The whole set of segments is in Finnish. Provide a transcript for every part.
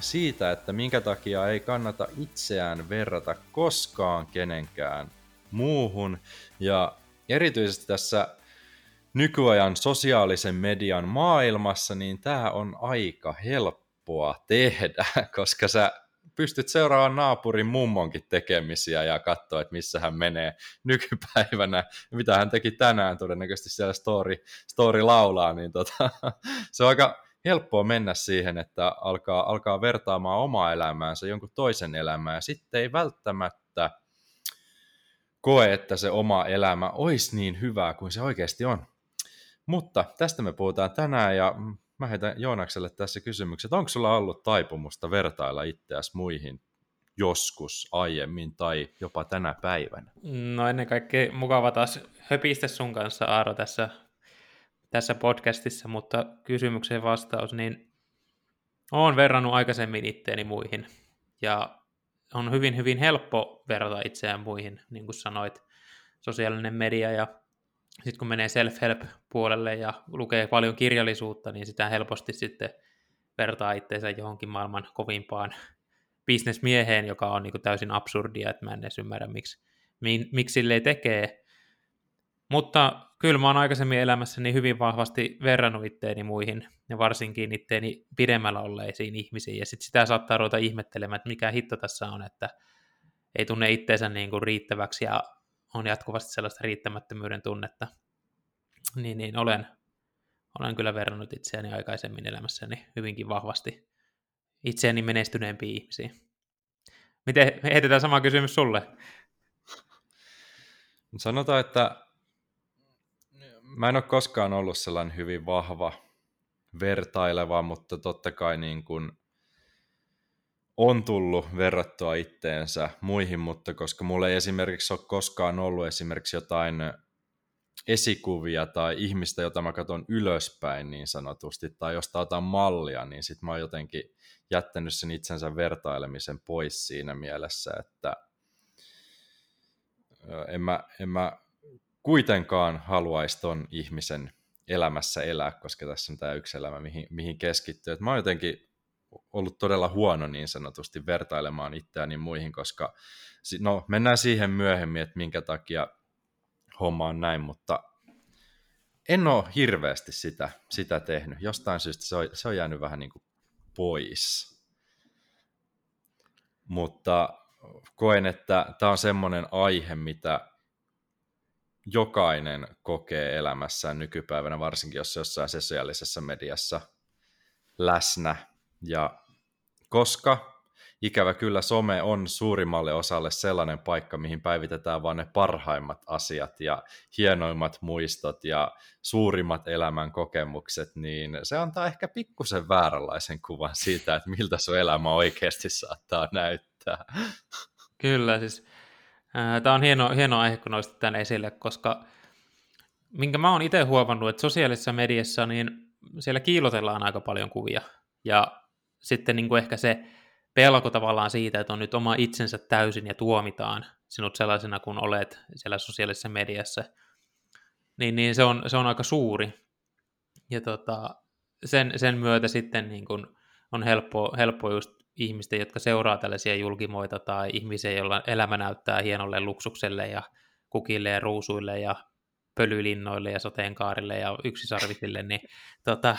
siitä, että minkä takia ei kannata itseään verrata koskaan kenenkään muuhun. Ja erityisesti tässä nykyajan sosiaalisen median maailmassa, niin tämä on aika helppoa tehdä, koska sä pystyt seuraamaan naapurin mummonkin tekemisiä ja katsoa, että missä hän menee nykypäivänä, mitä hän teki tänään todennäköisesti siellä story, story laulaa, niin tota, se on aika helppoa mennä siihen, että alkaa, alkaa vertaamaan omaa elämäänsä jonkun toisen elämää, sitten ei välttämättä koe, että se oma elämä olisi niin hyvää kuin se oikeasti on. Mutta tästä me puhutaan tänään, ja mä heitän Joonakselle tässä kysymyksen, että onko sulla ollut taipumusta vertailla itseäsi muihin joskus aiemmin tai jopa tänä päivänä? No ennen kaikkea mukava taas höpistä sun kanssa Aaro tässä, tässä podcastissa, mutta kysymykseen vastaus, niin olen verrannut aikaisemmin itteeni muihin ja on hyvin hyvin helppo verrata itseään muihin, niin kuin sanoit, sosiaalinen media ja sitten kun menee self-help-puolelle ja lukee paljon kirjallisuutta, niin sitä helposti sitten vertaa itseensä johonkin maailman kovimpaan bisnesmieheen, joka on niin kuin täysin absurdia, että mä en edes ymmärrä, miksi, miksi sille tekee. Mutta kyllä mä oon aikaisemmin elämässäni hyvin vahvasti verrannut itteeni muihin, ja varsinkin itteeni pidemmällä olleisiin ihmisiin, ja sitten sitä saattaa ruveta ihmettelemään, että mikä hitto tässä on, että ei tunne itteensä niin kuin riittäväksi ja on jatkuvasti sellaista riittämättömyyden tunnetta, niin, niin olen, olen kyllä verrannut itseäni aikaisemmin elämässäni hyvinkin vahvasti itseäni menestyneempiin ihmisiin. Miten heitetään sama kysymys sulle? Sanotaan, että mä en ole koskaan ollut sellainen hyvin vahva vertaileva, mutta totta kai niin kuin on tullut verrattua itteensä muihin, mutta koska mulla ei esimerkiksi ole koskaan ollut esimerkiksi jotain esikuvia tai ihmistä, jota mä katson ylöspäin niin sanotusti, tai josta otan mallia, niin sit mä oon jotenkin jättänyt sen itsensä vertailemisen pois siinä mielessä, että en mä, en mä kuitenkaan haluaisi ton ihmisen elämässä elää, koska tässä on tämä yksi elämä, mihin, mihin keskittyy. Et mä oon jotenkin ollut todella huono niin sanotusti vertailemaan itseäni muihin, koska no, mennään siihen myöhemmin, että minkä takia homma on näin, mutta en ole hirveästi sitä, sitä tehnyt. Jostain syystä se on, se on jäänyt vähän niin kuin pois. Mutta koen, että tämä on semmoinen aihe, mitä jokainen kokee elämässään nykypäivänä, varsinkin jos jossain sosiaalisessa mediassa läsnä, ja koska ikävä kyllä some on suurimmalle osalle sellainen paikka, mihin päivitetään vain ne parhaimmat asiat ja hienoimmat muistot ja suurimmat elämän kokemukset, niin se antaa ehkä pikkusen vääränlaisen kuvan siitä, että miltä sun elämä oikeasti saattaa näyttää. Kyllä, siis tämä on hieno, hieno aihe, kun nostit tämän esille, koska minkä mä oon itse huomannut, että sosiaalisessa mediassa niin siellä kiilotellaan aika paljon kuvia, ja sitten niin kuin ehkä se pelko tavallaan siitä, että on nyt oma itsensä täysin ja tuomitaan sinut sellaisena kuin olet siellä sosiaalisessa mediassa, niin, niin se, on, se on aika suuri. Ja tota, sen, sen myötä sitten niin kuin on helppo, helppo just ihmisten, jotka seuraa tällaisia julkimoita tai ihmisiä, joilla elämä näyttää hienolle luksukselle ja kukille ja ruusuille ja pölylinnoille ja sateenkaarille ja yksisarvisille, niin tota,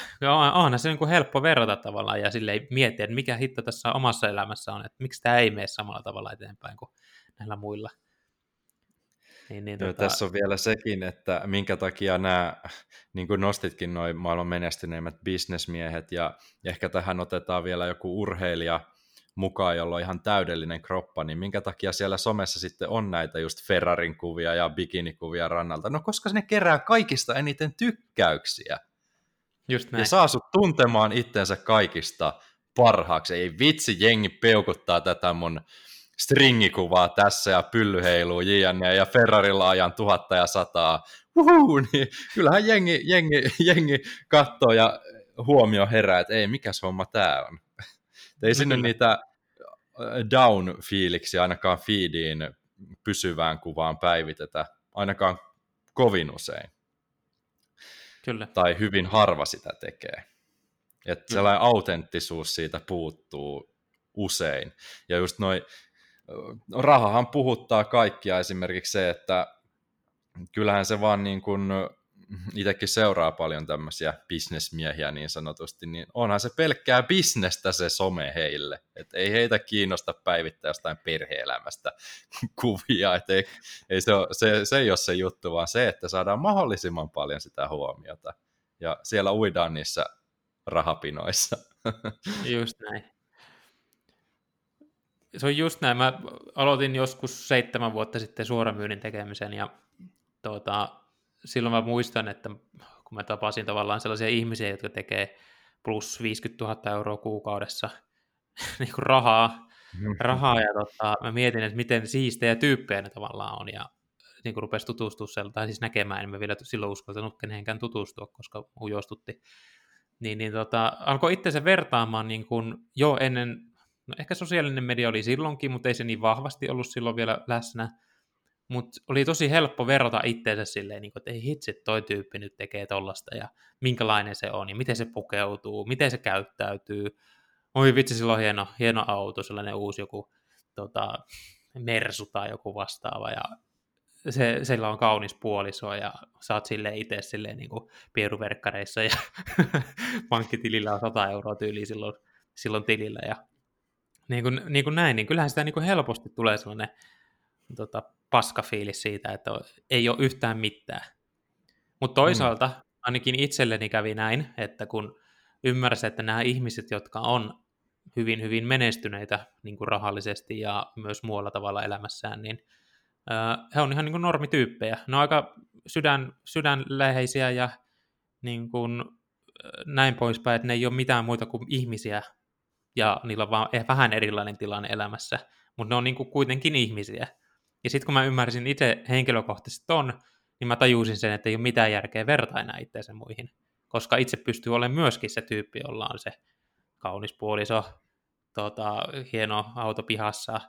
onhan se niin kuin helppo verrata tavallaan ja sille miettiä, että mikä hitto tässä omassa elämässä on, että miksi tämä ei mene samalla tavalla eteenpäin kuin näillä muilla. Niin, niin, tota... Tässä on vielä sekin, että minkä takia nämä, niin kuin nostitkin noin maailman menestyneimmät bisnesmiehet, ja ehkä tähän otetaan vielä joku urheilija, mukaan, jolla on ihan täydellinen kroppa, niin minkä takia siellä somessa sitten on näitä just Ferrarin kuvia ja bikinikuvia rannalta? No koska ne kerää kaikista eniten tykkäyksiä. Just näin. Ja saa sut tuntemaan itsensä kaikista parhaaksi. Ei vitsi, jengi peukuttaa tätä mun stringikuvaa tässä ja pylly heiluu JNE ja Ferrarilla ajan tuhatta ja sataa. Uhu, niin kyllähän jengi, jengi, jengi katsoo ja huomio herää, että ei, mikäs homma tää on. Ei sinne niitä äh, down-fiiliksi ainakaan feediin pysyvään kuvaan päivitetä, ainakaan kovin usein. Kyllä. Tai hyvin harva sitä tekee. Että sellainen autenttisuus siitä puuttuu usein. Ja just noin, rahahan puhuttaa kaikkia esimerkiksi se, että kyllähän se vaan niin kuin itsekin seuraa paljon tämmöisiä bisnesmiehiä niin sanotusti, niin onhan se pelkkää bisnestä se some heille. Et ei heitä kiinnosta päivittää jostain perheelämästä kuvia, et ei, ei se, ole, se, se ei ole se juttu, vaan se, että saadaan mahdollisimman paljon sitä huomiota. Ja siellä uidaan niissä rahapinoissa. Just näin. Se on just näin. Mä aloitin joskus seitsemän vuotta sitten suoramyynnin tekemisen ja tuota, silloin mä muistan, että kun mä tapasin tavallaan sellaisia ihmisiä, jotka tekee plus 50 000 euroa kuukaudessa niin kuin rahaa, rahaa ja tota, mä mietin, että miten siistejä tyyppejä ne tavallaan on ja niin kuin rupesi tutustua tai siis näkemään, en mä vielä silloin uskaltanut kenenkään tutustua, koska ujostutti. Niin, niin tota, alkoi itse vertaamaan niin kuin jo ennen, no ehkä sosiaalinen media oli silloinkin, mutta ei se niin vahvasti ollut silloin vielä läsnä, mutta oli tosi helppo verrata itseensä silleen, niin että ei hitsi, toi tyyppi nyt tekee tollasta ja minkälainen se on ja miten se pukeutuu, miten se käyttäytyy. Oi vitsi, sillä on hieno, hieno auto, sellainen uusi joku tota, Mersu tai joku vastaava ja se, sillä on kaunis puoliso ja saat sille itse silleen niin pieruverkkareissa ja pankkitilillä on 100 euroa tyyli silloin, silloin tilillä ja niin kuin, niin kuin näin, niin kyllähän sitä niin kuin helposti tulee sellainen tota, paskafiilis siitä, että ei ole yhtään mitään. Mutta toisaalta mm. ainakin itselleni kävi näin, että kun ymmärsin, että nämä ihmiset, jotka on hyvin, hyvin menestyneitä niin kuin rahallisesti ja myös muualla tavalla elämässään, niin he on ihan niin kuin normityyppejä. Ne on aika sydän, sydänläheisiä ja niin kuin, näin poispäin, että ne ei ole mitään muita kuin ihmisiä ja niillä on vaan vähän erilainen tilanne elämässä, mutta ne on niin kuin kuitenkin ihmisiä. Ja sitten kun mä ymmärsin itse henkilökohtaisesti ton, niin mä tajusin sen, että ei ole mitään järkeä vertaa enää itseänsä muihin. Koska itse pystyy olemaan myöskin se tyyppi, jolla on se kaunis puoliso, tota, hieno auto pihassa,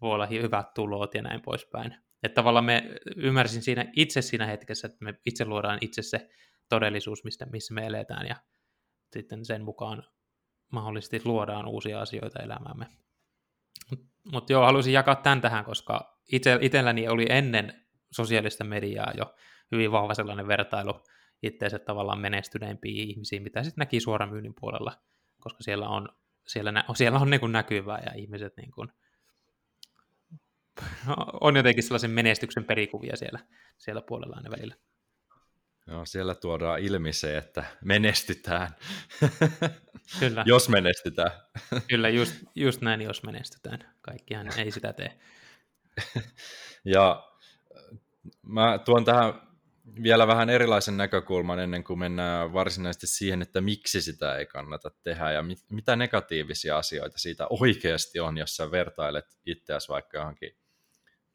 voi olla hyvät tulot ja näin poispäin. Että tavallaan me ymmärsin siinä itse siinä hetkessä, että me itse luodaan itse se todellisuus, mistä, missä me eletään, ja sitten sen mukaan mahdollisesti luodaan uusia asioita elämäämme. Mutta joo, haluaisin jakaa tämän tähän, koska itse, itselläni oli ennen sosiaalista mediaa jo hyvin vahva sellainen vertailu itseensä tavallaan menestyneimpiin ihmisiin, mitä sitten näki suoran myynnin puolella, koska siellä on, siellä, nä, siellä on niin kuin näkyvää ja ihmiset niin kuin, on jotenkin sellaisen menestyksen perikuvia siellä, siellä puolella aina välillä. Joo, siellä tuodaan ilmi se, että menestytään. Kyllä. jos menestytään. Kyllä, just, just näin, jos menestytään. Kaikkihan ei sitä tee. ja mä tuon tähän vielä vähän erilaisen näkökulman ennen kuin mennään varsinaisesti siihen, että miksi sitä ei kannata tehdä ja mit, mitä negatiivisia asioita siitä oikeasti on, jos sä vertailet itseäsi vaikka johonkin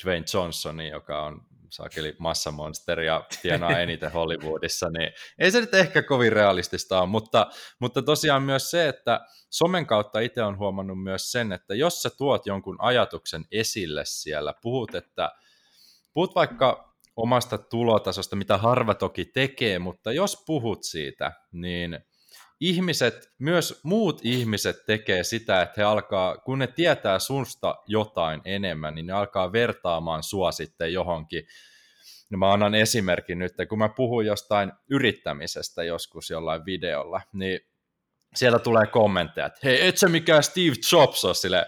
Dwayne Johnsonin, joka on saakeli massamonsteri ja tienaa eniten Hollywoodissa, niin ei se nyt ehkä kovin realistista ole, mutta, mutta tosiaan myös se, että somen kautta itse on huomannut myös sen, että jos sä tuot jonkun ajatuksen esille siellä, puhut, että puhut vaikka omasta tulotasosta, mitä harva toki tekee, mutta jos puhut siitä, niin ihmiset, myös muut ihmiset tekee sitä, että he alkaa, kun ne tietää sunsta jotain enemmän, niin ne alkaa vertaamaan sua sitten johonkin. No mä annan esimerkin nyt, kun mä puhun jostain yrittämisestä joskus jollain videolla, niin siellä tulee kommentteja, että hei, et sä mikään Steve Jobs ole sille,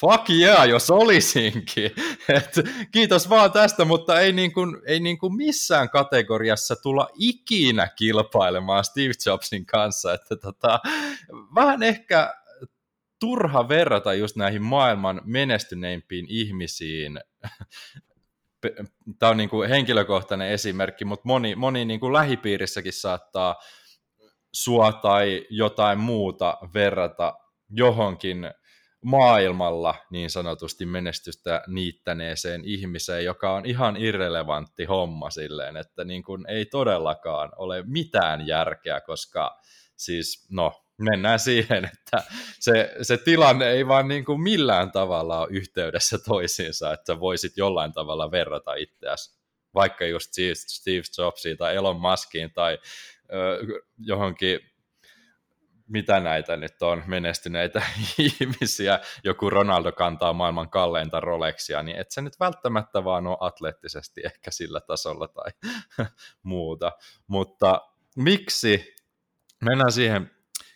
fuck yeah, jos olisinkin. Et, kiitos vaan tästä, mutta ei, niin kuin, ei niin kuin missään kategoriassa tulla ikinä kilpailemaan Steve Jobsin kanssa. Että tota, vähän ehkä turha verrata just näihin maailman menestyneimpiin ihmisiin. Tämä on niin kuin henkilökohtainen esimerkki, mutta moni, moni niin kuin lähipiirissäkin saattaa sua tai jotain muuta verrata johonkin maailmalla niin sanotusti menestystä niittäneeseen ihmiseen, joka on ihan irrelevantti homma silleen, että niin kuin ei todellakaan ole mitään järkeä, koska siis no, mennään siihen, että se, se tilanne ei vaan niin kuin millään tavalla ole yhteydessä toisiinsa, että voisit jollain tavalla verrata itseäsi. Vaikka just Steve Jobsiin tai Elon Muskiin tai ö, johonkin mitä näitä nyt on, menestyneitä ihmisiä, joku Ronaldo kantaa maailman kalleinta Rolexia, niin et se nyt välttämättä vaan ole atleettisesti ehkä sillä tasolla tai muuta. Mutta miksi, mennään siihen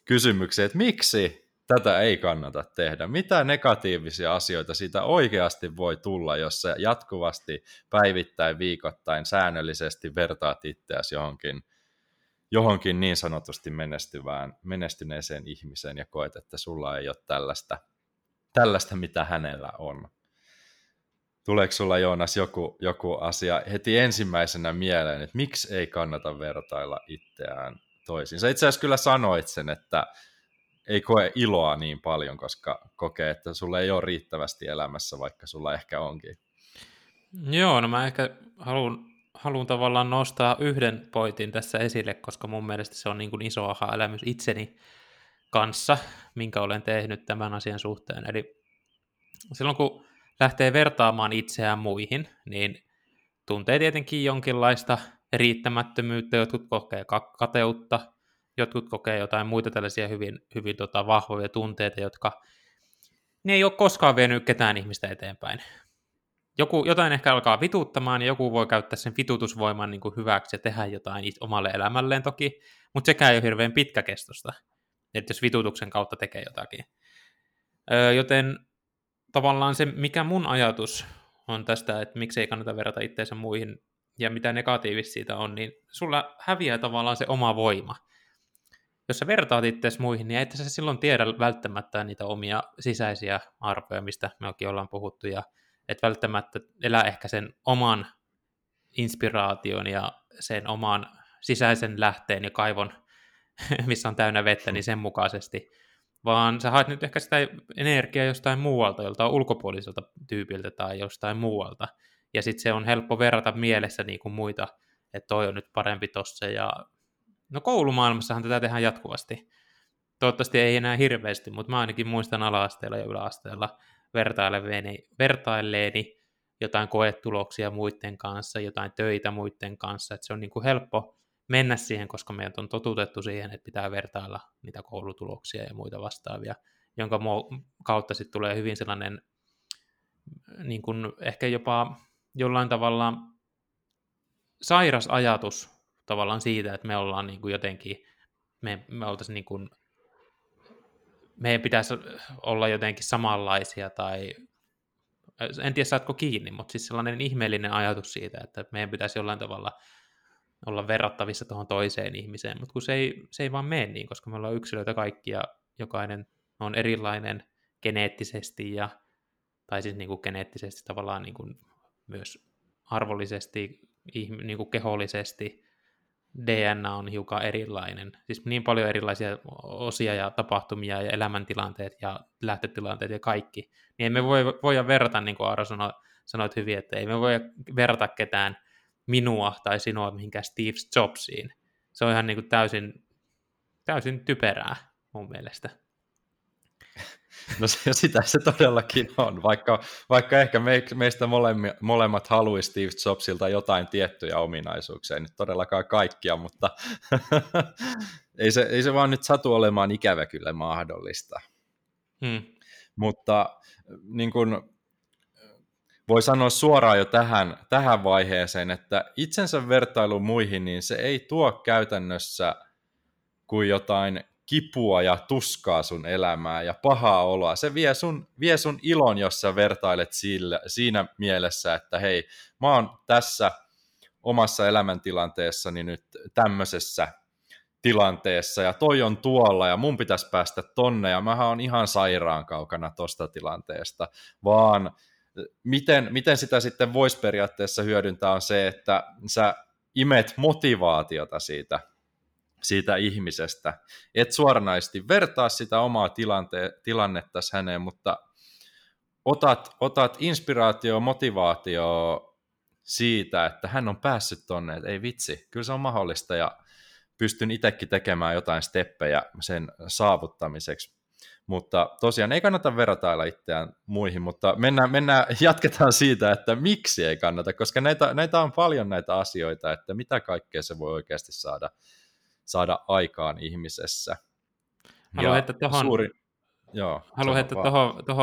kysymykseen, että miksi tätä ei kannata tehdä? Mitä negatiivisia asioita siitä oikeasti voi tulla, jos sä jatkuvasti päivittäin, viikoittain, säännöllisesti vertaat itseäsi johonkin johonkin niin sanotusti menestyvään, menestyneeseen ihmiseen ja koet, että sulla ei ole tällaista, tällaista mitä hänellä on. Tuleeko sulla Joonas joku, joku asia heti ensimmäisenä mieleen, että miksi ei kannata vertailla itseään toisiin? Sä itse asiassa kyllä sanoit sen, että ei koe iloa niin paljon, koska kokee, että sulla ei ole riittävästi elämässä, vaikka sulla ehkä onkin. Joo, no mä ehkä haluan haluan tavallaan nostaa yhden pointin tässä esille, koska mun mielestä se on niin kuin iso aha-elämys itseni kanssa, minkä olen tehnyt tämän asian suhteen. Eli silloin kun lähtee vertaamaan itseään muihin, niin tuntee tietenkin jonkinlaista riittämättömyyttä, jotkut kokee kateutta, jotkut kokee jotain muita tällaisia hyvin, hyvin tota, vahvoja tunteita, jotka ne ei ole koskaan vienyt ketään ihmistä eteenpäin joku, jotain ehkä alkaa vituuttamaan, ja joku voi käyttää sen vitutusvoiman niin kuin hyväksi ja tehdä jotain omalle elämälleen toki, mutta sekään ei ole hirveän pitkäkestosta, että jos vitutuksen kautta tekee jotakin. Öö, joten tavallaan se, mikä mun ajatus on tästä, että miksi ei kannata verrata itseensä muihin, ja mitä negatiivista siitä on, niin sulla häviää tavallaan se oma voima. Jos sä vertaat itseäsi muihin, niin et sä silloin tiedä välttämättä niitä omia sisäisiä arvoja, mistä me ollaan puhuttu, ja että välttämättä elää ehkä sen oman inspiraation ja sen oman sisäisen lähteen ja kaivon, missä on täynnä vettä, niin sen mukaisesti, vaan sä haet nyt ehkä sitä energiaa jostain muualta, joltain ulkopuoliselta tyypiltä tai jostain muualta, ja sitten se on helppo verrata mielessä niin kuin muita, että toi on nyt parempi tossa, ja no koulumaailmassahan tätä tehdään jatkuvasti. Toivottavasti ei enää hirveästi, mutta mä ainakin muistan ala-asteella ja yläasteella vertaileeni, vertailleeni jotain koetuloksia muiden kanssa, jotain töitä muiden kanssa, että se on niin kuin helppo mennä siihen, koska meidät on totutettu siihen, että pitää vertailla niitä koulutuloksia ja muita vastaavia, jonka kautta sitten tulee hyvin sellainen niin kuin ehkä jopa jollain tavalla sairas ajatus tavallaan siitä, että me ollaan niin kuin jotenkin, me, me oltaisiin niin kuin meidän pitäisi olla jotenkin samanlaisia tai en tiedä saatko kiinni, mutta siis sellainen ihmeellinen ajatus siitä, että meidän pitäisi jollain tavalla olla verrattavissa tuohon toiseen ihmiseen, mutta kun se ei, se ei vaan mene niin, koska me ollaan yksilöitä kaikki ja jokainen on erilainen geneettisesti ja, tai siis niin kuin geneettisesti tavallaan niin kuin myös arvollisesti, niin kuin kehollisesti, DNA on hiukan erilainen. Siis niin paljon erilaisia osia ja tapahtumia ja elämäntilanteet ja lähtötilanteet ja kaikki. Niin emme voi, voi verrata, niin kuin Aaro sanoi, sanoit hyvin, että ei me voi verrata ketään minua tai sinua mihinkään Steve Jobsiin. Se on ihan niin kuin täysin, täysin typerää mun mielestä. No se, sitä se todellakin on, vaikka, vaikka ehkä me, meistä molemmat, molemmat haluaisi Steve Jobsilta jotain tiettyjä ominaisuuksia, ei nyt todellakaan kaikkia, mutta ei, se, ei se vaan nyt satu olemaan ikävä kyllä mahdollista. Hmm. Mutta niin kun, voi sanoa suoraan jo tähän, tähän vaiheeseen, että itsensä vertailu muihin, niin se ei tuo käytännössä kuin jotain kipua ja tuskaa sun elämää ja pahaa oloa. Se vie sun, vie sun ilon, jos sä vertailet sillä, siinä mielessä, että hei, mä oon tässä omassa elämäntilanteessani nyt tämmöisessä tilanteessa ja toi on tuolla ja mun pitäisi päästä tonne ja mä oon ihan sairaan kaukana tosta tilanteesta, vaan miten, miten sitä sitten voisi periaatteessa hyödyntää on se, että sä imet motivaatiota siitä siitä ihmisestä. Et suoranaisesti vertaa sitä omaa tilante- tilannetta häneen, mutta otat, otat inspiraatio, motivaatio siitä, että hän on päässyt tonne, että ei vitsi, kyllä se on mahdollista ja pystyn itsekin tekemään jotain steppejä sen saavuttamiseksi. Mutta tosiaan ei kannata vertailla itseään muihin, mutta mennään, mennään, jatketaan siitä, että miksi ei kannata, koska näitä, näitä on paljon näitä asioita, että mitä kaikkea se voi oikeasti saada, saada aikaan ihmisessä. Haluan heittää tuohon suuri... Joo, Haluan heittää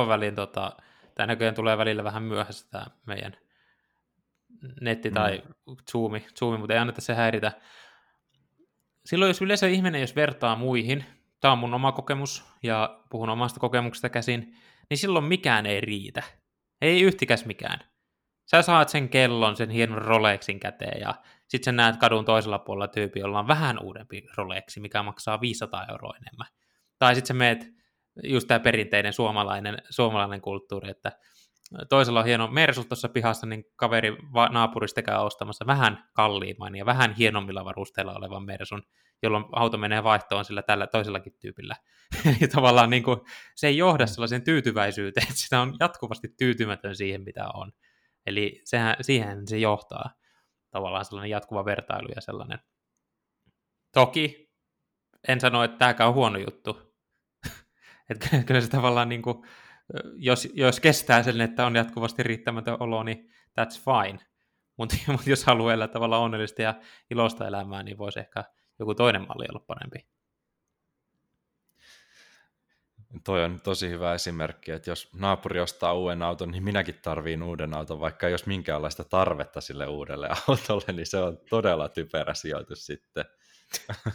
väliin, tota, tämä näköjään tulee välillä vähän myöhässä tämä meidän netti tai mm. zoomi, zoomi, mutta ei anneta se häiritä. Silloin jos yleensä ihminen, jos vertaa muihin, tämä on mun oma kokemus ja puhun omasta kokemuksesta käsin, niin silloin mikään ei riitä. Ei yhtikäs mikään. Sä saat sen kellon, sen hienon Rolexin käteen ja sitten sä näet kadun toisella puolella tyyppi, jolla on vähän uudempi Rolexi, mikä maksaa 500 euroa enemmän. Tai sitten sä meet just tämä perinteinen suomalainen, suomalainen kulttuuri, että toisella on hieno Mersu tuossa pihassa, niin kaveri naapurista käy ostamassa vähän kalliimman ja vähän hienommilla varusteilla olevan Mersun, jolloin auto menee vaihtoon sillä tällä toisellakin tyypillä. ja tavallaan niin kuin, se ei johda mm. sellaisen tyytyväisyyteen, että sitä on jatkuvasti tyytymätön siihen, mitä on. Eli sehän, siihen se johtaa tavallaan sellainen jatkuva vertailu ja sellainen. Toki en sano, että tämäkään on huono juttu. että kyllä se tavallaan niin kuin, jos, jos kestää sen, että on jatkuvasti riittämätön olo, niin that's fine. Mutta mut jos haluaa elää tavallaan onnellista ja iloista elämää, niin voisi ehkä joku toinen malli olla parempi. Toi on tosi hyvä esimerkki, että jos naapuri ostaa uuden auton, niin minäkin tarviin uuden auton, vaikka jos minkäänlaista tarvetta sille uudelle autolle, niin se on todella typerä sijoitus sitten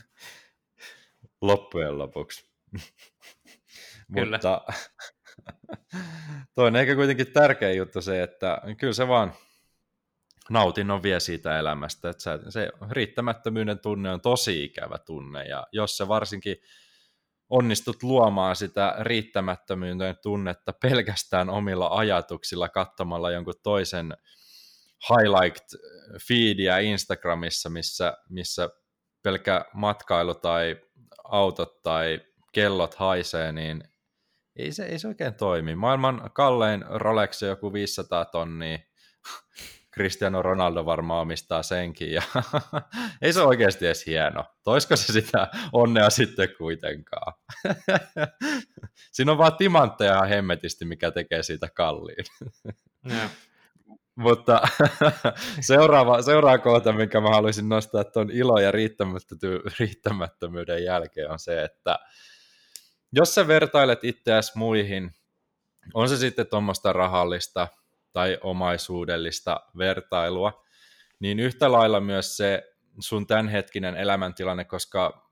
loppujen lopuksi. Kyllä. Mutta toinen eikä kuitenkin tärkeä juttu se, että kyllä se vaan nautinnon vie siitä elämästä, että se riittämättömyyden tunne on tosi ikävä tunne, ja jos se varsinkin onnistut luomaan sitä riittämättömyyden tunnetta pelkästään omilla ajatuksilla katsomalla jonkun toisen highlight feedia Instagramissa, missä, missä pelkä matkailu tai autot tai kellot haisee, niin ei se, ei se oikein toimi. Maailman kallein Rolex on joku 500 tonnia. Cristiano Ronaldo varmaan omistaa senkin, ja ei se oikeasti edes hieno. Toisko se sitä onnea sitten kuitenkaan? Siinä on vaan timantteja hemmetisti, mikä tekee siitä kalliin. Yeah. Mutta seuraava, seuraava kohta, minkä mä haluaisin nostaa tuon ilo ja riittämättömyyden jälkeen on se, että jos sä vertailet itseäsi muihin, on se sitten tuommoista rahallista tai omaisuudellista vertailua, niin yhtä lailla myös se sun tämänhetkinen elämäntilanne, koska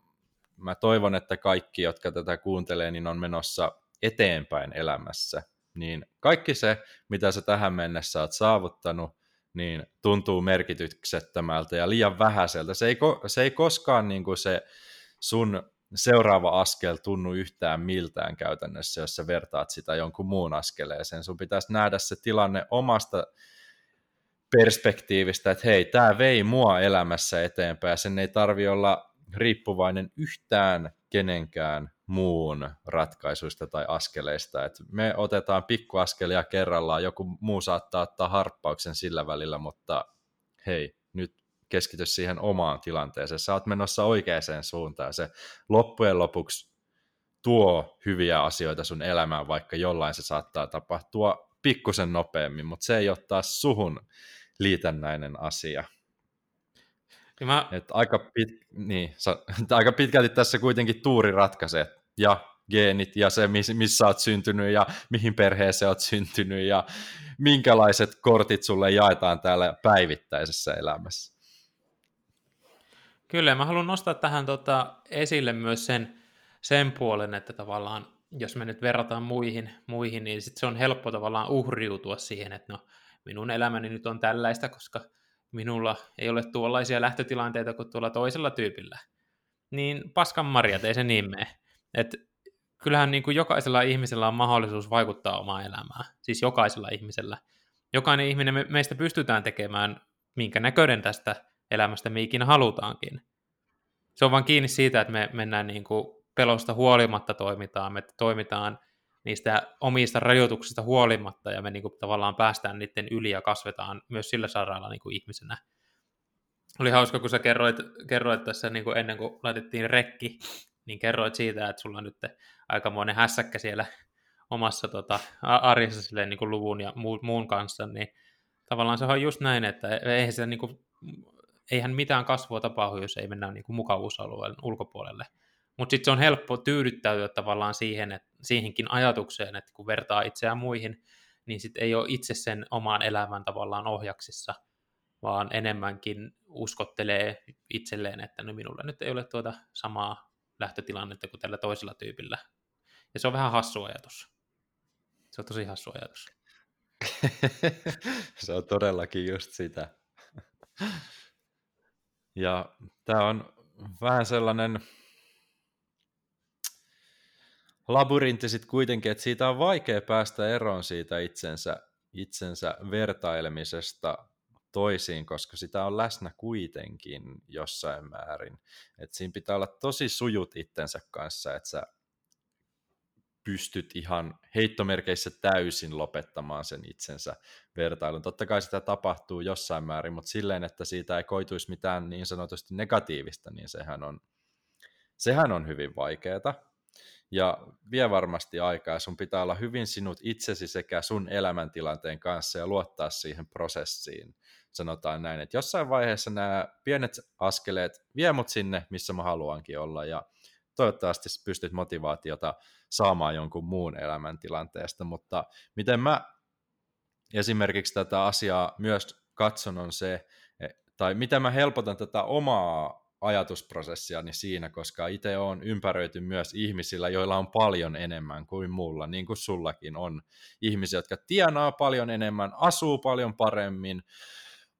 mä toivon, että kaikki, jotka tätä kuuntelee, niin on menossa eteenpäin elämässä, niin kaikki se, mitä sä tähän mennessä oot saavuttanut, niin tuntuu merkityksettömältä ja liian vähäiseltä. Se ei, se ei koskaan niin kuin se sun seuraava askel tunnu yhtään miltään käytännössä, jos sä vertaat sitä jonkun muun askeleeseen. Sun pitäisi nähdä se tilanne omasta perspektiivistä, että hei, tämä vei mua elämässä eteenpäin, sen ei tarvi olla riippuvainen yhtään kenenkään muun ratkaisuista tai askeleista. Et me otetaan pikkuaskelia kerrallaan, joku muu saattaa ottaa harppauksen sillä välillä, mutta hei, keskity siihen omaan tilanteeseen. Sä oot menossa oikeaan suuntaan. Se loppujen lopuksi tuo hyviä asioita sun elämään, vaikka jollain se saattaa tapahtua pikkusen nopeammin, mutta se ei ole taas suhun liitännäinen asia. Ja mä... Et aika, pit, niin, sa, aika pitkälti tässä kuitenkin tuuri ratkaisee, ja geenit ja se, missä olet syntynyt ja mihin perheeseen olet syntynyt ja minkälaiset kortit sulle jaetaan täällä päivittäisessä elämässä. Kyllä, mä haluan nostaa tähän tota, esille myös sen, sen puolen, että tavallaan jos me nyt verrataan muihin, muihin niin sit se on helppo tavallaan uhriutua siihen, että no minun elämäni nyt on tällaista, koska minulla ei ole tuollaisia lähtötilanteita kuin tuolla toisella tyypillä. Niin paskan marjat, ei se niin mene. Et kyllähän niin kuin jokaisella ihmisellä on mahdollisuus vaikuttaa omaan elämään. Siis jokaisella ihmisellä. Jokainen ihminen me, meistä pystytään tekemään minkä näköinen tästä elämästä me ikinä halutaankin. Se on vaan kiinni siitä, että me mennään niin kuin pelosta huolimatta toimitaan, me toimitaan niistä omista rajoituksista huolimatta ja me niin kuin tavallaan päästään niiden yli ja kasvetaan myös sillä saralla niin kuin ihmisenä. Oli hauska, kun sä kerroit, kerroit tässä niin kuin ennen kuin laitettiin rekki, niin kerroit siitä, että sulla on nyt aikamoinen hässäkkä siellä omassa tota, arjessa silleen, niin kuin luvun ja muun kanssa, niin tavallaan se on just näin, että eihän, se, niin kuin, eihän mitään kasvua tapahdu, jos ei mennä niin kuin mukavuusalueen ulkopuolelle. Mutta sitten se on helppo tyydyttäytyä tavallaan siihen, että, siihenkin ajatukseen, että kun vertaa itseään muihin, niin sitten ei ole itse sen omaan elämän tavallaan ohjaksissa, vaan enemmänkin uskottelee itselleen, että no minulla nyt ei ole tuota samaa lähtötilannetta kuin tällä toisella tyypillä. Ja se on vähän hassu ajatus. Se on tosi hassu ajatus. se on todellakin just sitä. Ja tämä on vähän sellainen labyrintti sitten kuitenkin, että siitä on vaikea päästä eroon siitä itsensä, itsensä vertailemisesta toisiin, koska sitä on läsnä kuitenkin jossain määrin. Et siinä pitää olla tosi sujut itsensä kanssa, että sä pystyt ihan heittomerkeissä täysin lopettamaan sen itsensä vertailun. Totta kai sitä tapahtuu jossain määrin, mutta silleen, että siitä ei koituisi mitään niin sanotusti negatiivista, niin sehän on, sehän on hyvin vaikeaa ja vie varmasti aikaa. Sun pitää olla hyvin sinut itsesi sekä sun elämäntilanteen kanssa ja luottaa siihen prosessiin. Sanotaan näin, että jossain vaiheessa nämä pienet askeleet vie mut sinne, missä mä haluankin olla ja toivottavasti pystyt motivaatiota saamaan jonkun muun elämäntilanteesta, mutta miten mä esimerkiksi tätä asiaa myös katson on se, e, tai miten mä helpotan tätä omaa ajatusprosessiani siinä, koska itse on ympäröity myös ihmisillä, joilla on paljon enemmän kuin mulla, niin kuin sullakin on. Ihmisiä, jotka tienaa paljon enemmän, asuu paljon paremmin,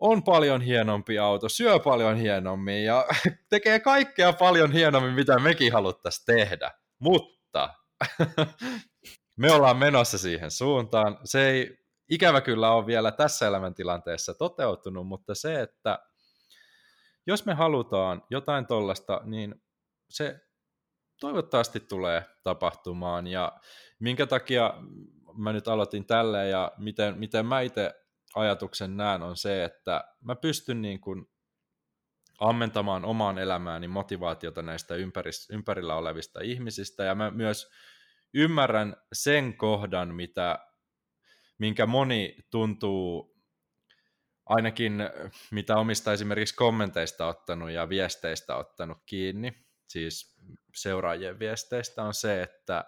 on paljon hienompi auto, syö paljon hienommin ja tekee kaikkea paljon hienommin, mitä mekin haluttaisiin tehdä. Mutta me ollaan menossa siihen suuntaan. Se ei ikävä kyllä ole vielä tässä elämäntilanteessa toteutunut, mutta se, että jos me halutaan jotain tollasta, niin se toivottavasti tulee tapahtumaan ja minkä takia mä nyt aloitin tälleen ja miten, miten mä itse ajatuksen näen on se, että mä pystyn niin kuin ammentamaan omaan elämääni motivaatiota näistä ympärillä olevista ihmisistä. Ja mä myös ymmärrän sen kohdan, mitä, minkä moni tuntuu ainakin mitä omista esimerkiksi kommenteista ottanut ja viesteistä ottanut kiinni, siis seuraajien viesteistä, on se, että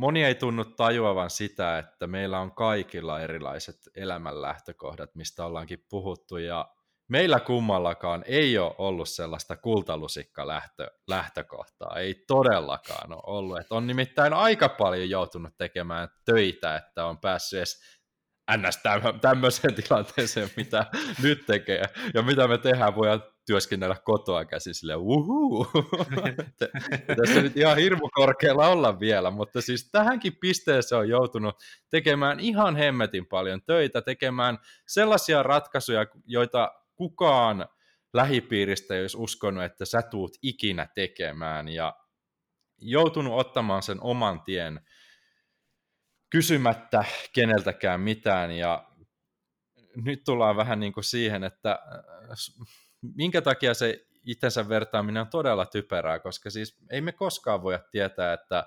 moni ei tunnu tajuavan sitä, että meillä on kaikilla erilaiset elämänlähtökohdat, mistä ollaankin puhuttu, ja meillä kummallakaan ei ole ollut sellaista kultalusikka lähtö, lähtökohtaa, ei todellakaan ole ollut. Et on nimittäin aika paljon joutunut tekemään töitä, että on päässyt edes ns. tämmöiseen tilanteeseen, mitä nyt tekee. Ja mitä me tehdään, voidaan työskennellä kotoa käsin sille uhuu. Tässä nyt ihan hirmu korkealla olla vielä, mutta siis tähänkin pisteeseen on joutunut tekemään ihan hemmetin paljon töitä, tekemään sellaisia ratkaisuja, joita kukaan lähipiiristä ei olisi uskonut, että sä tuut ikinä tekemään, ja joutunut ottamaan sen oman tien kysymättä keneltäkään mitään ja nyt tullaan vähän niin kuin siihen, että äh, minkä takia se itsensä vertaaminen on todella typerää, koska siis ei me koskaan voida tietää, että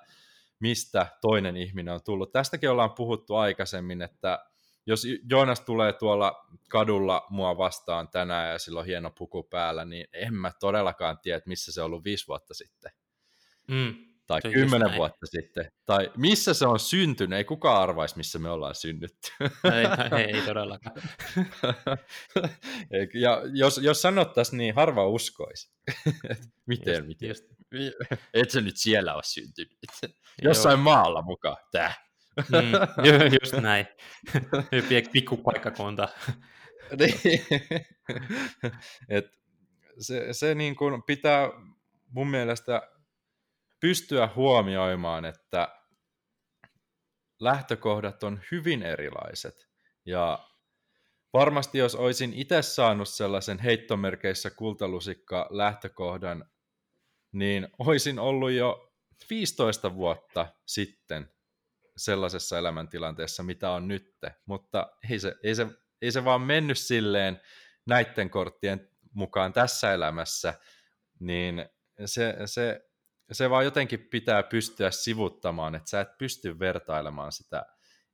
mistä toinen ihminen on tullut. Tästäkin ollaan puhuttu aikaisemmin, että jos Joonas tulee tuolla kadulla mua vastaan tänään ja sillä on hieno puku päällä, niin en mä todellakaan tiedä, missä se on ollut viisi vuotta sitten. Mm tai se kymmenen vuotta sitten, tai missä se on syntynyt, ei kukaan arvaisi, missä me ollaan synnytty. Ei, ei, ei todellakaan. ja jos, jos sanottaisiin, niin harva uskoisi. miten, just, miten? Just. Et se nyt siellä ole syntynyt. Jossain Joo. maalla mukaan, tää. mm, just näin. Pikku paikkakunta. Niin. Et se, se niin kuin pitää mun mielestä pystyä huomioimaan, että lähtökohdat on hyvin erilaiset. Ja varmasti jos olisin itse saanut sellaisen heittomerkeissä kultalusikka lähtökohdan, niin olisin ollut jo 15 vuotta sitten sellaisessa elämäntilanteessa, mitä on nytte, mutta ei se, ei se, ei se vaan mennyt silleen näiden korttien mukaan tässä elämässä, niin se, se, se vaan jotenkin pitää pystyä sivuttamaan, että sä et pysty vertailemaan sitä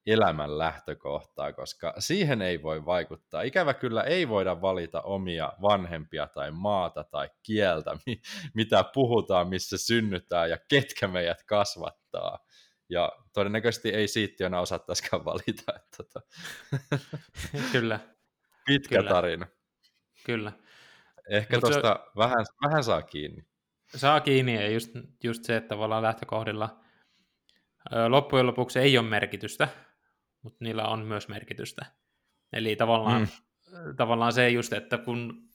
elämän lähtökohtaa, koska siihen ei voi vaikuttaa. Ikävä kyllä ei voida valita omia vanhempia tai maata tai kieltä, mitä puhutaan, missä synnytään ja ketkä meidät kasvattaa. Ja todennäköisesti ei siittiönä osattaisikaan valita. Että tota... Kyllä. Pitkä kyllä. tarina. Kyllä. Ehkä tuosta se... vähän, vähän saa kiinni. Saa kiinni ja just, just se, että tavallaan lähtökohdilla loppujen lopuksi ei ole merkitystä, mutta niillä on myös merkitystä. Eli tavallaan, mm. tavallaan se just, että kun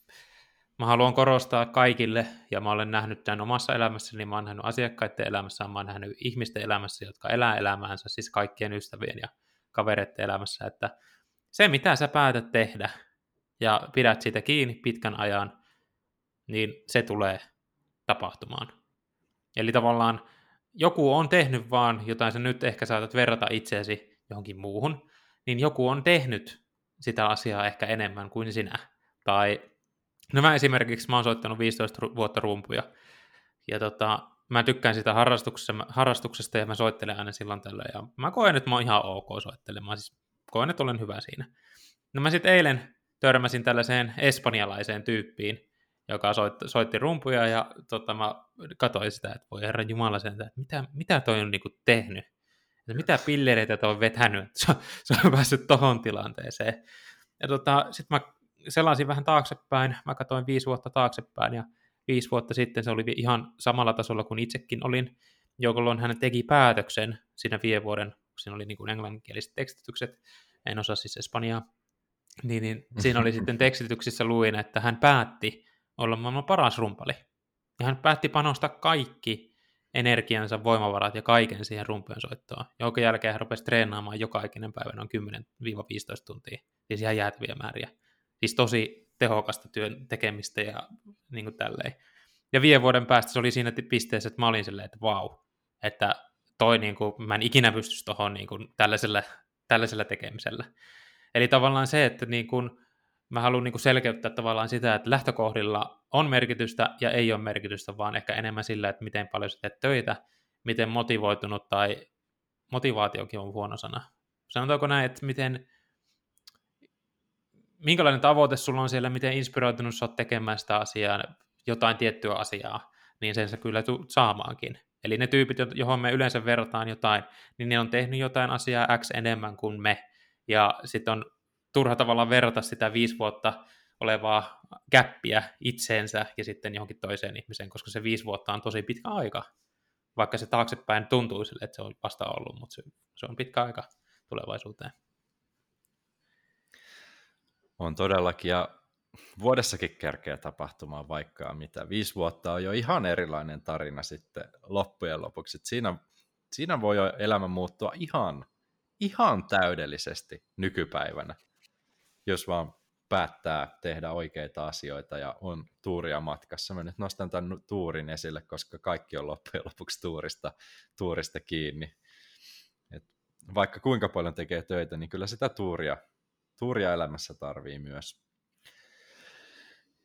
mä haluan korostaa kaikille, ja mä olen nähnyt tämän omassa elämässäni, niin mä oon nähnyt asiakkaiden elämässä, mä oon nähnyt ihmisten elämässä, jotka elää elämäänsä, siis kaikkien ystävien ja kavereiden elämässä, että se mitä sä päätät tehdä, ja pidät siitä kiinni pitkän ajan, niin se tulee tapahtumaan. Eli tavallaan joku on tehnyt vaan jotain, sä nyt ehkä saatat verrata itseäsi johonkin muuhun, niin joku on tehnyt sitä asiaa ehkä enemmän kuin sinä. Tai no mä esimerkiksi, mä oon soittanut 15 vuotta rumpuja, ja tota, mä tykkään sitä harrastuksesta, harrastuksesta ja mä soittelen aina silloin tällöin, ja mä koen, että mä oon ihan ok soittelemaan, siis koen, että olen hyvä siinä. No mä sitten eilen törmäsin tällaiseen espanjalaiseen tyyppiin, joka soitti, soitti rumpuja, ja tota, mä katsoin sitä, että voi herra Jumala sen, että mitä, mitä toi on niinku tehnyt, että mitä pillereitä toi on vetänyt, että se, se on päässyt tohon tilanteeseen. Ja tota, sitten mä selasin vähän taaksepäin, mä katsoin viisi vuotta taaksepäin, ja viisi vuotta sitten se oli ihan samalla tasolla kuin itsekin olin, jolloin hän teki päätöksen siinä viiden vuoden, siinä oli niin kuin englanninkieliset tekstitykset, en osaa siis espanjaa, niin, niin siinä oli sitten tekstityksissä luin, että hän päätti olla maailman paras rumpali. Ja hän päätti panostaa kaikki energiansa, voimavarat ja kaiken siihen rumpujen soittoon, jonka jälkeen hän rupesi treenaamaan joka ikinen päivä noin 10-15 tuntia, siis ihan jäätäviä määriä. Siis tosi tehokasta työn tekemistä ja niin kuin tälleen. Ja viiden vuoden päästä se oli siinä pisteessä, että mä olin silleen, että vau, että toi niin kuin, mä en ikinä pystyisi tuohon niin kuin, tällaisella, tällaisella tekemisellä. Eli tavallaan se, että niin kuin, mä haluan niin selkeyttää tavallaan sitä, että lähtökohdilla on merkitystä ja ei ole merkitystä, vaan ehkä enemmän sillä, että miten paljon sä teet töitä, miten motivoitunut tai motivaatiokin on huono sana. Sanotaanko näin, että miten, minkälainen tavoite sulla on siellä, miten inspiroitunut sä oot tekemään sitä asiaa, jotain tiettyä asiaa, niin sen sä kyllä tulet saamaankin. Eli ne tyypit, johon me yleensä verrataan jotain, niin ne on tehnyt jotain asiaa X enemmän kuin me, ja sitten on turha tavallaan verrata sitä viisi vuotta olevaa käppiä itseensä ja sitten johonkin toiseen ihmiseen, koska se viisi vuotta on tosi pitkä aika. Vaikka se taaksepäin tuntuu sille, että se on vasta ollut, mutta se, se on pitkä aika tulevaisuuteen. On todellakin, ja vuodessakin kerkeä tapahtumaan vaikka mitä. Viisi vuotta on jo ihan erilainen tarina sitten loppujen lopuksi. siinä, siinä voi jo elämä muuttua ihan ihan täydellisesti nykypäivänä, jos vaan päättää tehdä oikeita asioita ja on tuuria matkassa. Mä nyt nostan tämän tuurin esille, koska kaikki on loppujen lopuksi tuurista, tuurista kiinni. Et vaikka kuinka paljon tekee töitä, niin kyllä sitä tuuria, tuuria elämässä tarvii myös.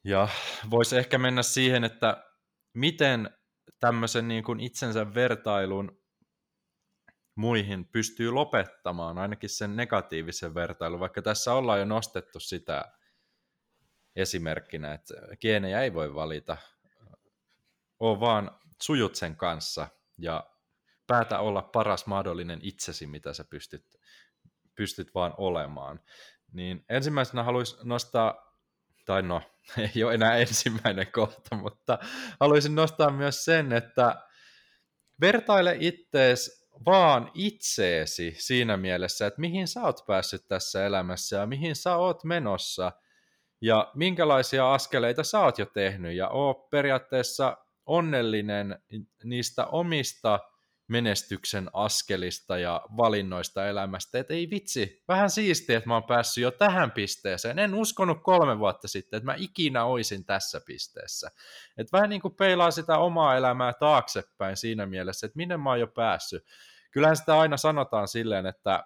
Ja voisi ehkä mennä siihen, että miten tämmöisen niin kuin itsensä vertailun muihin pystyy lopettamaan ainakin sen negatiivisen vertailun, vaikka tässä ollaan jo nostettu sitä esimerkkinä, että geenejä ei voi valita, oo vaan sujut sen kanssa ja päätä olla paras mahdollinen itsesi, mitä sä pystyt, pystyt vaan olemaan. Niin ensimmäisenä haluaisin nostaa, tai no, ei ole enää ensimmäinen kohta, mutta haluaisin nostaa myös sen, että vertaile ittees vaan itseesi siinä mielessä, että mihin sä oot päässyt tässä elämässä ja mihin sä oot menossa ja minkälaisia askeleita sä oot jo tehnyt. Ja oo periaatteessa onnellinen niistä omista menestyksen askelista ja valinnoista elämästä, että ei vitsi, vähän siistiä, että mä oon päässyt jo tähän pisteeseen. En uskonut kolme vuotta sitten, että mä ikinä oisin tässä pisteessä. Että vähän niin kuin peilaa sitä omaa elämää taaksepäin siinä mielessä, että minne mä oon jo päässyt. Kyllähän sitä aina sanotaan silleen, että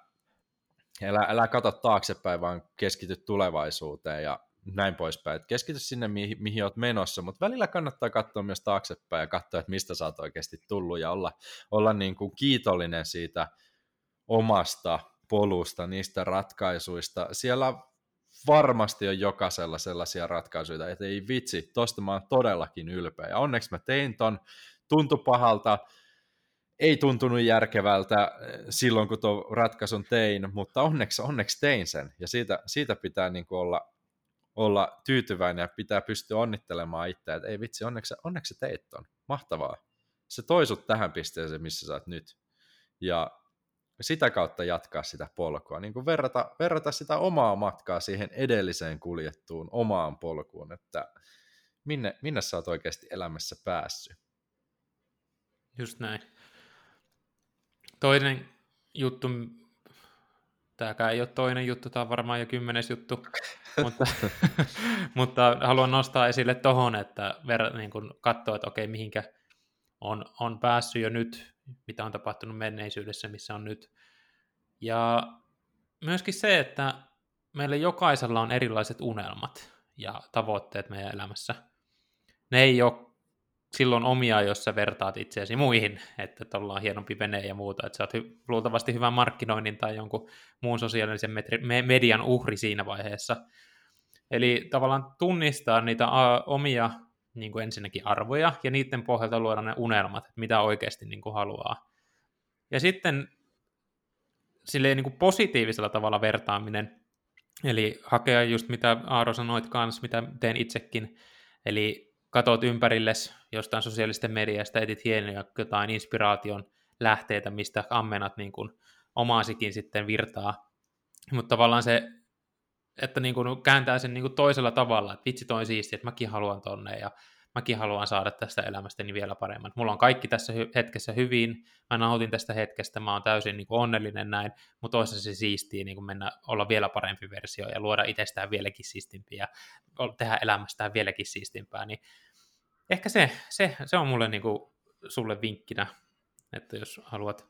älä, älä katso taaksepäin, vaan keskity tulevaisuuteen ja näin poispäin. Et keskity sinne, mihin, mihin olet menossa, mutta välillä kannattaa katsoa myös taaksepäin ja katsoa, että mistä sä oot oikeasti tullut ja olla, olla niin kuin kiitollinen siitä omasta polusta, niistä ratkaisuista. Siellä varmasti on jokaisella sellaisia ratkaisuja, että ei vitsi, tosta mä oon todellakin ylpeä. Ja onneksi mä tein ton, tuntui pahalta, ei tuntunut järkevältä silloin, kun tuon ratkaisun tein, mutta onneksi, onneksi tein sen. Ja siitä, siitä pitää niin kuin olla olla tyytyväinen ja pitää pystyä onnittelemaan itseä, että ei vitsi, onneksi, onneksi teit ton. Mahtavaa. Se toi sut tähän pisteeseen, missä sä oot nyt. Ja sitä kautta jatkaa sitä polkua, niin kuin verrata, verrata sitä omaa matkaa siihen edelliseen kuljettuun omaan polkuun, että minne, minne sä oot oikeasti elämässä päässyt. Just näin. Toinen juttu, tämäkään ei ole toinen juttu, tämä on varmaan jo kymmenes juttu, mutta, mutta haluan nostaa esille tohon, että ver, niin kun katsoo, että okei, mihinkä on, on päässyt jo nyt, mitä on tapahtunut menneisyydessä, missä on nyt. Ja myöskin se, että meillä jokaisella on erilaiset unelmat ja tavoitteet meidän elämässä. Ne ei ole silloin omia, jos sä vertaat itseäsi muihin, että tuolla on hienompi vene ja muuta, että sä oot hy- luultavasti hyvän markkinoinnin tai jonkun muun sosiaalisen metri- median uhri siinä vaiheessa. Eli tavallaan tunnistaa niitä a- omia niin kuin ensinnäkin arvoja ja niiden pohjalta luoda ne unelmat, mitä oikeasti niin kuin haluaa. Ja sitten silleen niin kuin positiivisella tavalla vertaaminen, eli hakea just mitä Aaro sanoit kanssa, mitä teen itsekin, eli katot ympärilles jostain sosiaalisten mediasta, etit hienoja jotain inspiraation lähteitä, mistä ammenat niin kuin omaasikin sitten virtaa. Mutta tavallaan se, että niin kuin kääntää sen niin kuin toisella tavalla, että vitsi toi siisti, että mäkin haluan tonne ja mäkin haluan saada tästä elämästäni vielä paremman. Mulla on kaikki tässä hetkessä hyvin, mä nautin tästä hetkestä, mä oon täysin niin kuin onnellinen näin, mutta toisaalta se siistii niin kuin mennä, olla vielä parempi versio ja luoda itsestään vieläkin siistimpiä tehdä elämästään vieläkin siistimpää, niin ehkä se, se, se on mulle niin kuin, sulle vinkkinä, että jos haluat,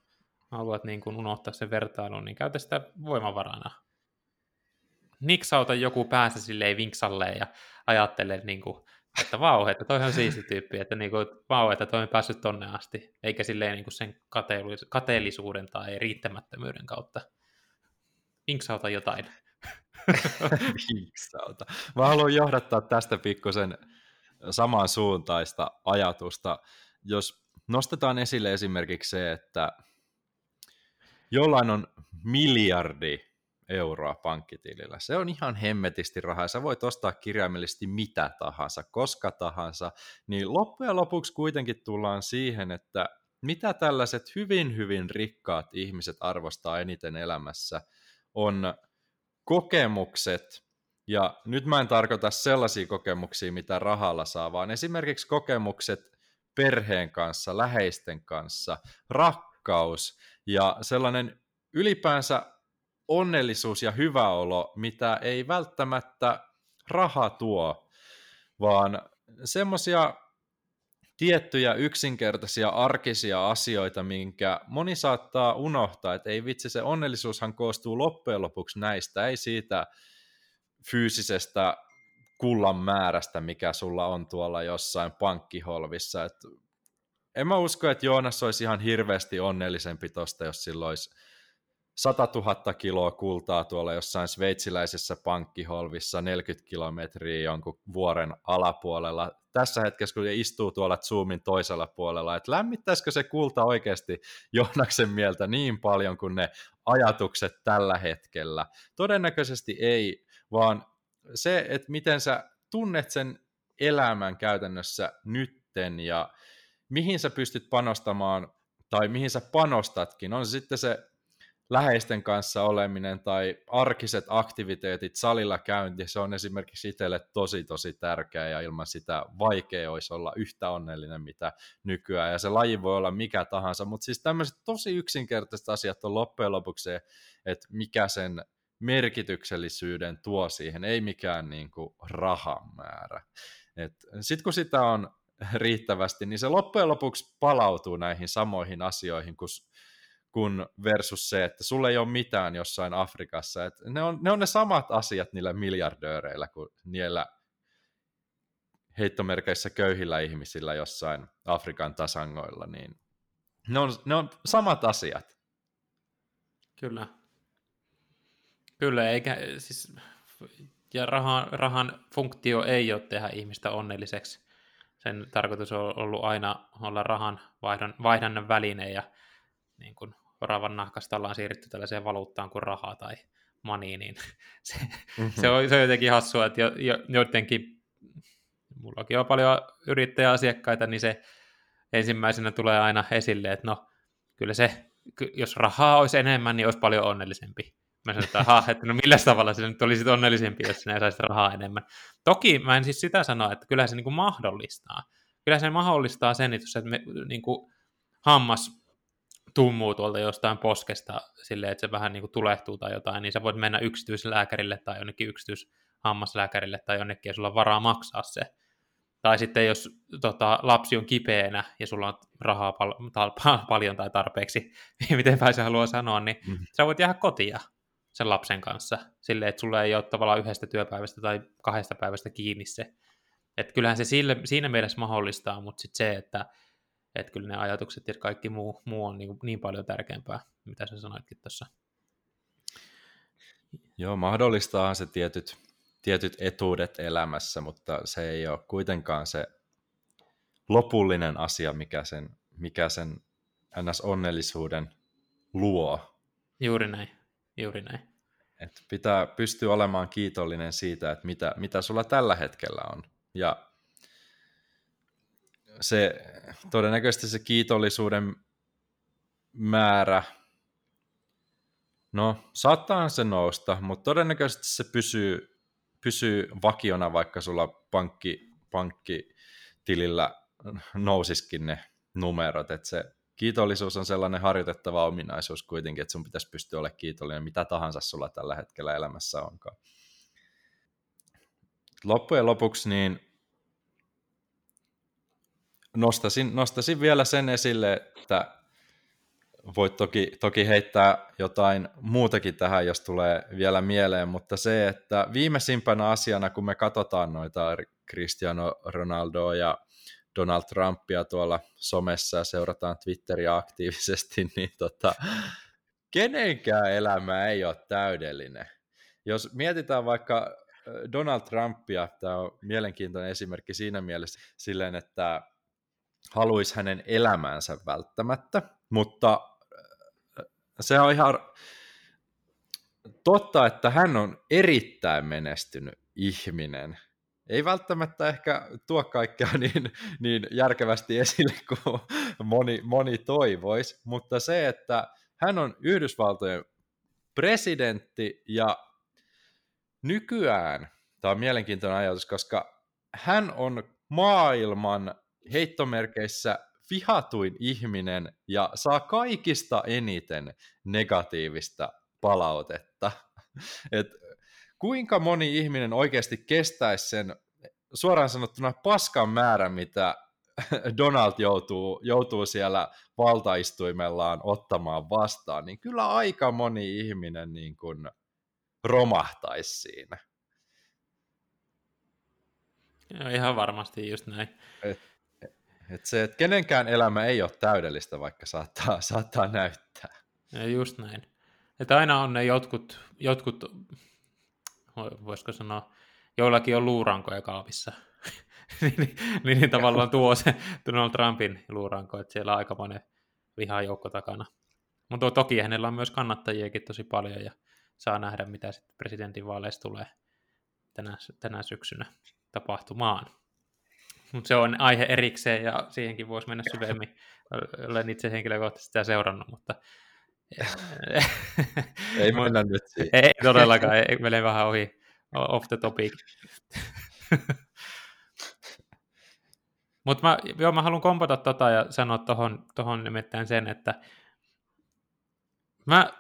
haluat niin kuin unohtaa sen vertailun, niin käytä sitä voimavarana. Niksauta joku päässä silleen vinksalle ja ajattele, niin kuin, että vau, että toi on siisti tyyppi, että niin kuin, vau, että toi on päässyt tonne asti, eikä silleen niin kuin sen kateellisuuden tai riittämättömyyden kautta. Vinksauta jotain. Vinksauta. Mä haluan johdattaa tästä pikkusen samansuuntaista ajatusta. Jos nostetaan esille esimerkiksi se, että jollain on miljardi euroa pankkitilillä. Se on ihan hemmetisti rahaa. Sä voit ostaa kirjaimellisesti mitä tahansa, koska tahansa. Niin loppujen lopuksi kuitenkin tullaan siihen, että mitä tällaiset hyvin, hyvin rikkaat ihmiset arvostaa eniten elämässä, on kokemukset ja nyt mä en tarkoita sellaisia kokemuksia, mitä rahalla saa, vaan esimerkiksi kokemukset perheen kanssa, läheisten kanssa, rakkaus ja sellainen ylipäänsä onnellisuus ja hyvä olo, mitä ei välttämättä raha tuo, vaan semmoisia tiettyjä yksinkertaisia arkisia asioita, minkä moni saattaa unohtaa, että ei vitsi, se onnellisuushan koostuu loppujen lopuksi näistä, ei siitä fyysisestä kullan määrästä, mikä sulla on tuolla jossain pankkiholvissa. Et en mä usko, että Joonas olisi ihan hirveästi onnellisempi tosta, jos sillä olisi 100 000 kiloa kultaa tuolla jossain sveitsiläisessä pankkiholvissa 40 kilometriä jonkun vuoren alapuolella. Tässä hetkessä, kun istuu tuolla Zoomin toisella puolella, että lämmittäisikö se kulta oikeasti Joonaksen mieltä niin paljon kuin ne ajatukset tällä hetkellä? Todennäköisesti ei, vaan se, että miten sä tunnet sen elämän käytännössä nytten ja mihin sä pystyt panostamaan tai mihin sä panostatkin, on se sitten se läheisten kanssa oleminen tai arkiset aktiviteetit, salilla käynti, se on esimerkiksi itselle tosi tosi tärkeä ja ilman sitä vaikea olisi olla yhtä onnellinen mitä nykyään. Ja se laji voi olla mikä tahansa, mutta siis tämmöiset tosi yksinkertaiset asiat on loppujen lopuksi se, että mikä sen merkityksellisyyden tuo siihen, ei mikään niin kuin rahan määrä. Sitten kun sitä on riittävästi, niin se loppujen lopuksi palautuu näihin samoihin asioihin, kun kun versus se, että sulla ei ole mitään jossain Afrikassa. Et ne, on, ne on ne samat asiat niillä miljardööreillä kuin niillä heittomerkeissä köyhillä ihmisillä jossain Afrikan tasangoilla, niin ne on, ne on samat asiat. Kyllä. Kyllä, eikä siis, ja rahan, rahan funktio ei ole tehdä ihmistä onnelliseksi. Sen tarkoitus on ollut aina olla rahan vaihdon, vaihdannan väline ja niin kuin oravan nahkasta ollaan siirrytty tällaiseen valuuttaan kuin rahaa tai money, niin se, mm-hmm. se, on, se on jotenkin hassua, että jo, jo, joidenkin, mullakin on paljon yrittäjäasiakkaita, niin se ensimmäisenä tulee aina esille, että no kyllä se, jos rahaa olisi enemmän, niin olisi paljon onnellisempi. Mä sanoin, että, aha, että no millä tavalla se nyt olisi onnellisempi, jos sinä saisit rahaa enemmän. Toki mä en siis sitä sano, että kyllä se niin kuin mahdollistaa. Kyllä se mahdollistaa sen, että me, niin kuin hammas tummuu tuolta jostain poskesta silleen, että se vähän niin kuin tulehtuu tai jotain, niin sä voit mennä yksityislääkärille tai jonnekin yksityishammaslääkärille tai jonnekin ja sulla on varaa maksaa se. Tai sitten jos tota, lapsi on kipeänä ja sulla on rahaa pal- tal- paljon tai tarpeeksi, miten päin se haluaa sanoa, niin mm-hmm. sä voit jäädä kotia sen lapsen kanssa silleen, että sulla ei ole tavallaan yhdestä työpäivästä tai kahdesta päivästä kiinni se. Että kyllähän se sille, siinä mielessä mahdollistaa, mutta sitten se, että että kyllä ne ajatukset ja kaikki muu, muu on niin, niin paljon tärkeämpää, mitä sä sanoitkin tuossa. Joo, mahdollistaa se tietyt, tietyt etuudet elämässä, mutta se ei ole kuitenkaan se lopullinen asia, mikä sen, mikä sen ns-onnellisuuden luo. Juuri näin, juuri näin. Et pitää pystyä olemaan kiitollinen siitä, että mitä, mitä sulla tällä hetkellä on. Ja se todennäköisesti se kiitollisuuden määrä, no saattaa se nousta, mutta todennäköisesti se pysyy, pysyy vakiona, vaikka sulla pankki, pankkitilillä nousiskin ne numerot, että se kiitollisuus on sellainen harjoitettava ominaisuus kuitenkin, että sun pitäisi pystyä olemaan kiitollinen mitä tahansa sulla tällä hetkellä elämässä onkaan. Loppujen lopuksi niin nostasin, nostasin vielä sen esille, että voit toki, toki heittää jotain muutakin tähän, jos tulee vielä mieleen, mutta se, että viimeisimpänä asiana, kun me katsotaan noita Cristiano Ronaldoa ja Donald Trumpia tuolla somessa ja seurataan Twitteriä aktiivisesti, niin tota, kenenkään elämä ei ole täydellinen. Jos mietitään vaikka Donald Trumpia, tämä on mielenkiintoinen esimerkki siinä mielessä silleen, että haluaisi hänen elämäänsä välttämättä, mutta se on ihan totta, että hän on erittäin menestynyt ihminen. Ei välttämättä ehkä tuo kaikkea niin, niin järkevästi esille kuin moni, moni toivoisi, mutta se, että hän on Yhdysvaltojen presidentti ja nykyään, tämä on mielenkiintoinen ajatus, koska hän on maailman heittomerkeissä vihatuin ihminen ja saa kaikista eniten negatiivista palautetta. Et kuinka moni ihminen oikeasti kestäisi sen suoraan sanottuna paskan määrän, mitä Donald joutuu, joutuu siellä valtaistuimellaan ottamaan vastaan, niin kyllä aika moni ihminen niin kuin romahtaisi siinä. Ja ihan varmasti just näin. Et et se, että kenenkään elämä ei ole täydellistä, vaikka saattaa, saattaa näyttää. Ja just näin. Että aina on ne jotkut, jotkut voisiko sanoa, joillakin on luurankoja kaapissa. niin, niin, niin, tavallaan tuo se Donald Trumpin luuranko, että siellä on aikamoinen vihajoukko takana. Mutta toki hänellä on myös kannattajiakin tosi paljon ja saa nähdä, mitä sitten presidentinvaaleissa tulee tänä, tänä syksynä tapahtumaan. Mutta se on aihe erikseen ja siihenkin voisi mennä syvemmin. Olen itse henkilökohtaisesti sitä seurannut, mutta ei mennä nyt siihen. Ei todellakaan, ei, menee vähän ohi, off the topic. Mutta mä, joo, mä haluan kompata tota ja sanoa tohon, tohon nimittäin sen, että mä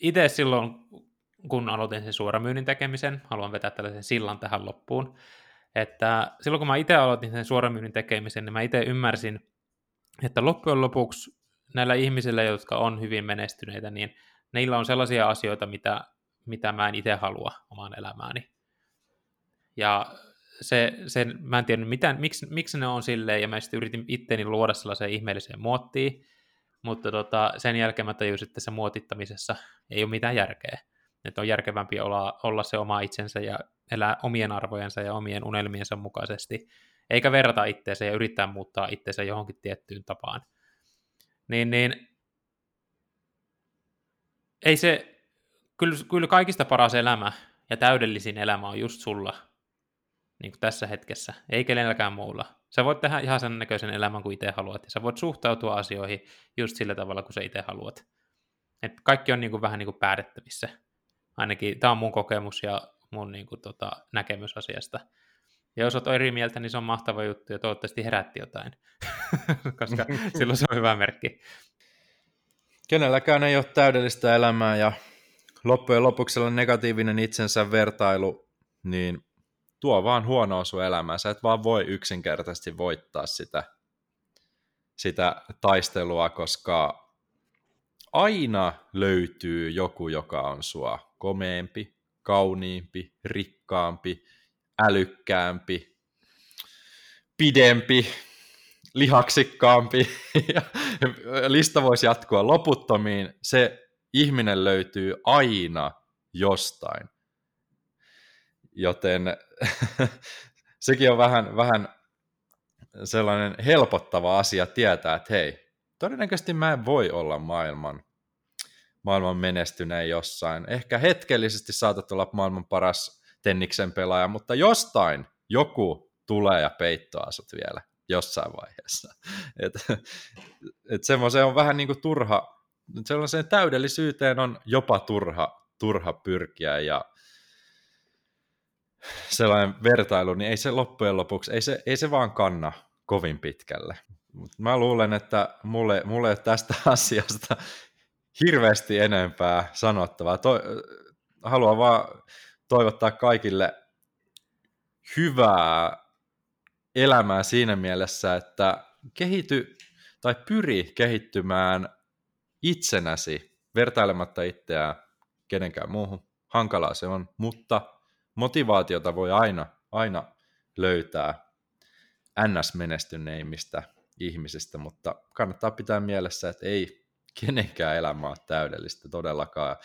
itse silloin, kun aloitin sen suoramyynnin tekemisen, haluan vetää tällaisen sillan tähän loppuun, että silloin kun mä itse aloitin sen suoramyynnin tekemisen, niin mä itse ymmärsin, että loppujen lopuksi näillä ihmisillä, jotka on hyvin menestyneitä, niin niillä on sellaisia asioita, mitä, mitä mä en itse halua omaan elämääni. Ja se, se, mä en tiedä, mitä, miksi, miksi ne on silleen, ja mä sitten yritin itteni luoda sellaiseen ihmeelliseen muottiin, mutta tota, sen jälkeen mä tajusin, että se muotittamisessa ei ole mitään järkeä. Että on järkevämpi olla, olla se oma itsensä ja elää omien arvojensa ja omien unelmiensa mukaisesti, eikä verrata itseensä ja yrittää muuttaa itseensä johonkin tiettyyn tapaan. Niin, niin ei se, kyllä, kyllä kaikista paras elämä ja täydellisin elämä on just sulla niin kuin tässä hetkessä, ei kenelläkään muulla. Sä voit tehdä ihan sen näköisen elämän kuin itse haluat, ja sä voit suhtautua asioihin just sillä tavalla, kuin sä itse haluat. Et kaikki on niin kuin vähän niin kuin päätettävissä. Ainakin tämä on mun kokemus ja mun niin kuin, tota, näkemys asiasta. Ja jos olet eri mieltä, niin se on mahtava juttu ja toivottavasti herätti jotain, koska silloin se on hyvä merkki. Kenelläkään ei ole täydellistä elämää ja loppujen lopuksi negatiivinen itsensä vertailu, niin tuo vaan huonoa sun elämää. Sä et vaan voi yksinkertaisesti voittaa sitä, sitä taistelua, koska aina löytyy joku, joka on sua komeempi, kauniimpi, rikkaampi, älykkäämpi, pidempi, lihaksikkaampi. lista voisi jatkua loputtomiin. Se ihminen löytyy aina jostain. Joten sekin on vähän, vähän sellainen helpottava asia tietää, että hei, todennäköisesti mä en voi olla maailman, maailman menestyneen jossain. Ehkä hetkellisesti saatat olla maailman paras tenniksen pelaaja, mutta jostain joku tulee ja peittoa sut vielä jossain vaiheessa. Et, et semmoisen on vähän niin kuin turha, sellaiseen täydellisyyteen on jopa turha, turha pyrkiä ja sellainen vertailu, niin ei se loppujen lopuksi, ei se, ei se vaan kanna kovin pitkälle. Mut mä luulen, että mulle, mulle ei tästä asiasta hirveästi enempää sanottavaa. To, haluan vaan toivottaa kaikille hyvää elämää siinä mielessä, että kehity tai pyri kehittymään itsenäsi vertailematta itseään kenenkään muuhun. Hankalaa se on, mutta motivaatiota voi aina, aina löytää NS-menestyneimmistä ihmisistä, mutta kannattaa pitää mielessä, että ei kenenkään elämä ole täydellistä todellakaan.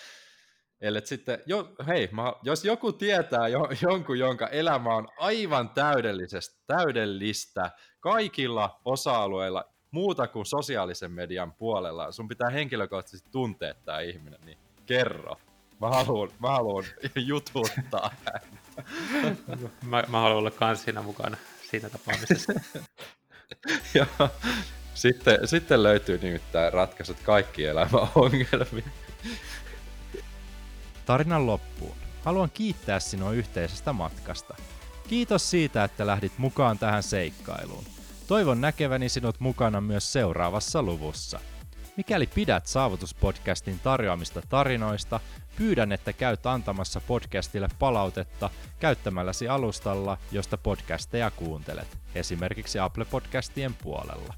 Eli sitten, jo, hei, mä, jos joku tietää jo, jonkun, jonka elämä on aivan täydellistä, täydellistä kaikilla osa-alueilla, muuta kuin sosiaalisen median puolella, sun pitää henkilökohtaisesti tuntea tämä ihminen, niin kerro. Mä haluan, mä haluan jututtaa mä, mä haluan olla kans siinä mukana siinä tapaamisessa. Joo. Sitten, sitten löytyy nimittäin ratkaisut kaikki elämän ongelmiin. Tarinan loppuun. Haluan kiittää sinua yhteisestä matkasta. Kiitos siitä, että lähdit mukaan tähän seikkailuun. Toivon näkeväni sinut mukana myös seuraavassa luvussa. Mikäli pidät Saavutuspodcastin tarjoamista tarinoista, pyydän, että käyt antamassa podcastille palautetta käyttämälläsi alustalla, josta podcasteja kuuntelet, esimerkiksi Apple Podcastien puolella.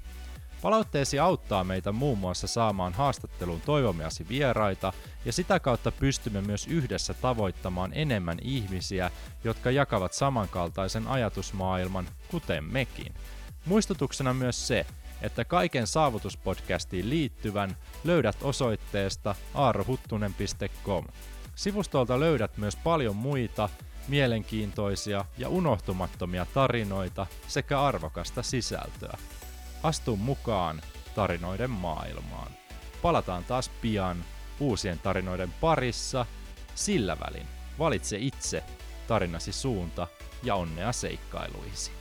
Palautteesi auttaa meitä muun muassa saamaan haastatteluun toivomiasi vieraita ja sitä kautta pystymme myös yhdessä tavoittamaan enemmän ihmisiä, jotka jakavat samankaltaisen ajatusmaailman, kuten mekin. Muistutuksena myös se, että kaiken saavutuspodcastiin liittyvän löydät osoitteesta aarohuttunen.com. Sivustolta löydät myös paljon muita mielenkiintoisia ja unohtumattomia tarinoita sekä arvokasta sisältöä. Astu mukaan tarinoiden maailmaan. Palataan taas pian uusien tarinoiden parissa. Sillä välin valitse itse tarinasi suunta ja onnea seikkailuisi.